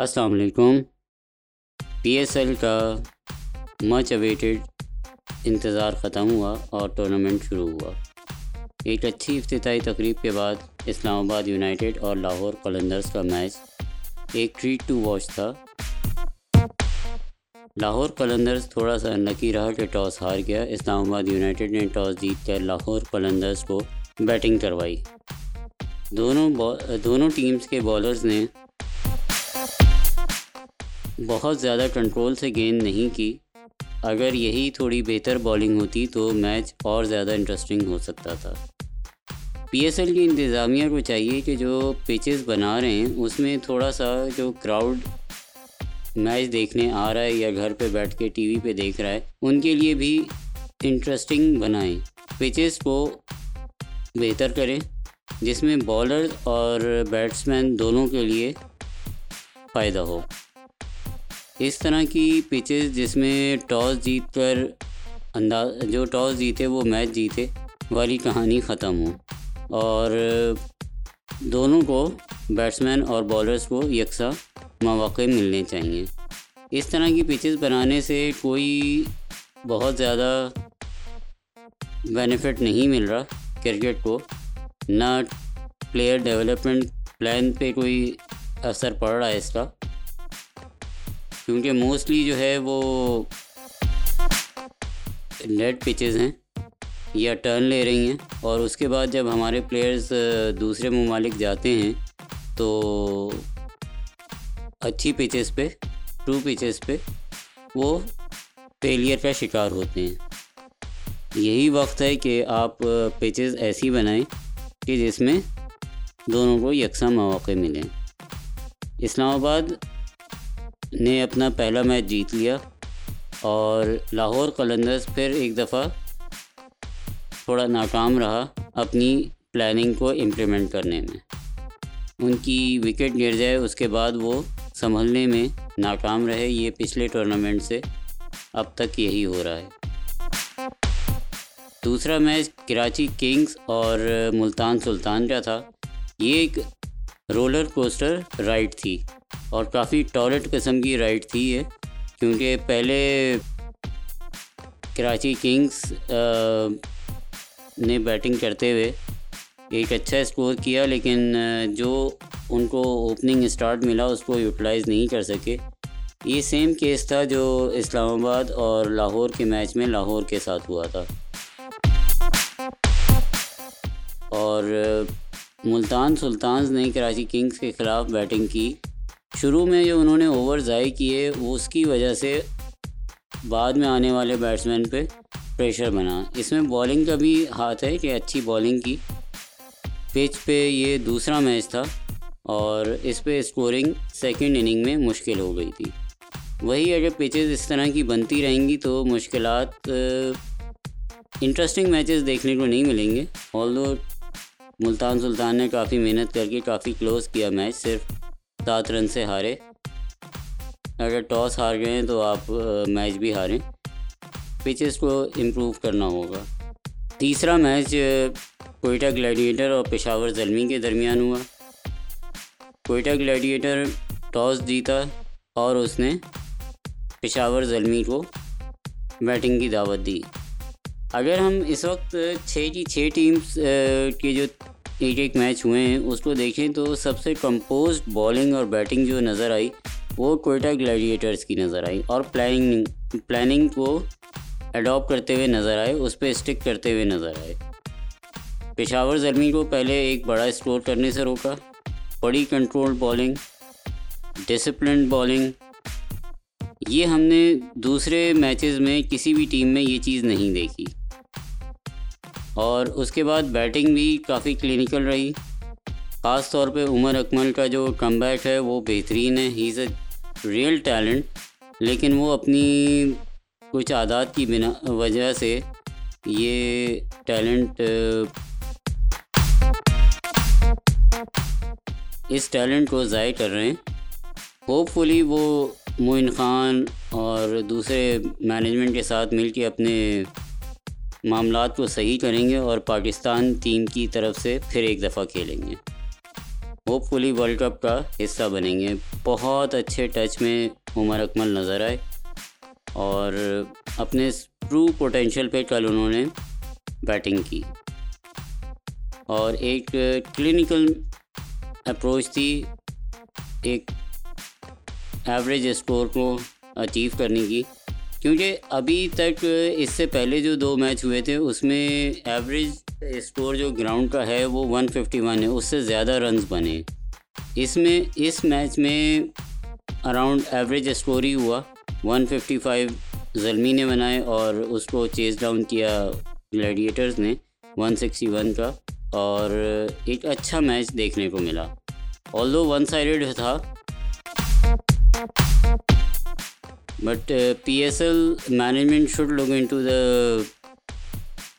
السلام علیکم۔ پی S L کا مچ اویٹڈ انتظار ختم ہوا اور ٹورنامنٹ شروع ہوا۔ ایک اچھی افتتاحی تقریب کے بعد اسلام آباد یونائٹیڈ اور لاہور قلندرز کا میچ ایک ٹریٹ ٹو واچ تھا۔ لاہور قلندرز تھوڑا سا انلکی رہا کہ ٹاس ہار گیا۔ اسلام آباد یونائٹیڈ نے ٹاس جیت کر لاہور قلندرز کو بیٹنگ کروائی۔ دونوں دونوں ٹیمز کے بالرز نے بہت زیادہ کنٹرول سے گیند نہیں کی۔ اگر یہی تھوڑی بہتر بالنگ ہوتی تو میچ اور زیادہ انٹرسٹنگ ہو سکتا تھا۔ پی ایس ایل کی انتظامیہ کو چاہیے کہ جو پچز بنا رہے ہیں، اس میں تھوڑا سا جو کراؤڈ میچ دیکھنے آ رہا ہے یا گھر پہ بیٹھ کے ٹی وی پہ دیکھ رہا ہے، ان کے لیے بھی انٹرسٹنگ بنائیں۔ پچز کو بہتر کریں، جس میں بالر اور بیٹس مین دونوں کے لیے فائدہ ہو۔ اس طرح کی پچز جس میں ٹاس جیت کر انداز جو ٹاس جیتے وہ میچ جیتے، والی کہانی ختم ہو۔ اور دونوں کو بیٹس مین اور بالرز کو یکساں مواقع ملنے چاہئیں اس طرح کی پچز بنانے سے کوئی بہت زیادہ بینیفٹ نہیں مل رہا کرکٹ کو۔ نہ پلیئر ڈیولپمنٹ پلان پہ کوئی اثر پڑ رہا ہے اس کا۔ کیونکہ موسٹلی جو ہے وہ نیٹ پچز ہیں یا ٹرن لے رہی ہیں۔ اور اس کے بعد جب ہمارے پلیئرز دوسرے ممالک جاتے ہیں، تو اچھی پچز پہ ٹرو پچز پہ وہ فیلئر کا شکار ہوتے ہیں۔ یہی وقت ہے کہ آپ پچز ایسی بنائیں کہ جس میں دونوں کو یکساں مواقع ملیں۔ اسلام آباد نے اپنا پہلا میچ جیت لیا اور لاہور قلندرز پھر ایک دفعہ تھوڑا ناکام رہا اپنی پلاننگ کو امپلیمنٹ کرنے میں۔ ان کی وکٹ گر جائے، اس کے بعد وہ سنبھلنے میں ناکام رہے۔ یہ پچھلے ٹورنامنٹ سے اب تک یہی ہو رہا ہے۔ دوسرا میچ کراچی کنگز اور ملتان سلطان کا تھا۔ یہ ایک رولر کوسٹر رائڈ تھی۔ اور کافی ٹالٹ قسم کی رائڈ تھی یہ، کیونکہ پہلے کراچی کنگز نے بیٹنگ کرتے ہوئے ایک اچھا اسکور کیا، لیکن جو ان کو اوپننگ اسٹارٹ ملا، اس کو یوٹیلائز نہیں کر سکے۔ یہ سیم کیس تھا جو اسلام آباد اور لاہور کے میچ میں لاہور کے ساتھ ہوا تھا۔ اور ملتان سلطانز نے کراچی کنگز کے خلاف بیٹنگ کی۔ شروع میں جو انہوں نے اوور ضائع کیے، وہ اس کی وجہ سے بعد میں آنے والے بیٹسمین پہ پریشر بنا۔ اس میں بالنگ کا بھی ہاتھ ہے کہ اچھی بالنگ کی۔ پچ پہ یہ دوسرا میچ تھا اور اس پہ اسکورنگ سیکنڈ اننگ میں مشکل ہو گئی تھی۔ وہی اگر پچز اس طرح کی بنتی رہیں گی تو مشکلات انٹرسٹنگ میچز دیکھنے کو نہیں ملیں گے۔ آل دو ملتان سلطان نے کافی محنت کر کے کافی کلوز کیا میچ صرف سات رن سے ہارے۔ اگر ٹاس ہار گئے ہیں تو آپ میچ بھی ہاریں۔ پچز کو امپروو کرنا ہوگا۔ تیسرا میچ کوئٹہ گلیڈیٹر اور پشاور زلمی کے درمیان ہوا۔ کوئٹہ گلیڈیٹر ٹاس جیتا اور اس نے پشاور زلمی کو بیٹنگ کی دعوت دی۔ اگر ہم اس وقت چھ کی چھ ٹیمس کے جو ایک ایک میچ ہوئے ہیں۔ اس کو دیکھیں تو سب سے کمپوزڈ بالنگ اور بیٹنگ جو نظر آئی، وہ کوئٹہ گلیڈیٹرس کی نظر آئی اور پلاننگ پلاننگ کو اڈاپٹ کرتے ہوئے نظر آئے، اس پہ اسٹک کرتے ہوئے نظر آئے۔ پشاور زلمی کو پہلے ایک بڑا اسکور کرنے سے روکا۔ بڑی کنٹرول بالنگ، ڈسپلنڈ بالنگ۔ یہ ہم نے دوسرے میچز میں کسی بھی ٹیم میں یہ چیز نہیں دیکھی۔ اور اس کے بعد بیٹنگ بھی کافی کلینکل رہی۔ خاص طور پہ عمر اکمل کا جو کم بیک ہے وہ بہترین ہے۔ ہی از اے ریئل ٹیلنٹ لیکن وہ اپنی کچھ عادات کی بنا، وجہ سے یہ ٹیلنٹ اس ٹیلنٹ کو ضائع کر رہے ہیں۔ ہوپ فلی وہ معین خان اور دوسرے مینجمنٹ کے ساتھ مل کے اپنے معاملات کو صحیح کریں گے اور پاکستان ٹیم کی طرف سے پھر ایک دفعہ کھیلیں گے۔ ہوپ فلی ورلڈ کپ کا حصہ بنیں گے۔ بہت اچھے ٹچ میں عمر اکمل نظر آئے اور اپنے ٹرو پوٹینشیل پہ کل انہوں نے بیٹنگ کی۔ اور ایک کلینکل اپروچ تھی، ایک ایوریج اسکور کو اچیو کرنے کی۔ کیونکہ ابھی تک اس سے پہلے جو دو میچ ہوئے تھے، اس میں ایوریج اسکور جو گراؤنڈ کا ہے وہ ون ففٹی ون ہے، اس سے زیادہ رنز بنے۔ اس میں، اس میچ میں اراؤنڈ ایوریج اسکور ہی ہوا۔ ون ففٹی فائیو زلمی نے بنائے اور اس کو چیز ڈاؤن کیا گلیڈیٹرز نے ون سکسٹی ون کا اور ایک اچھا میچ دیکھنے کو ملا۔ آل دو ون سائڈیڈ تھا but P S L management should look into the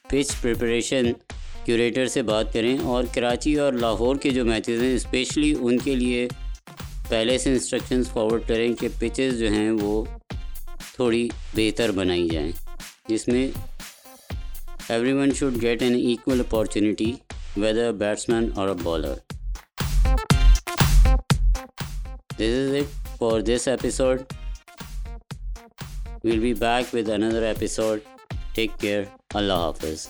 pitch preparation curator سے بات کریں اور کراچی اور لاہور کے جو میچز ہیں اسپیشلی ان کے لیے پہلے سے انسٹرکشنز فارورڈ کریں کہ پچز جو ہیں وہ تھوڑی بہتر بنائی جائیں، جس میں everyone should get an equal opportunity whether batsman اور a bowler this is it for this episode We'll be back with another episode. Take care. Allah Hafiz.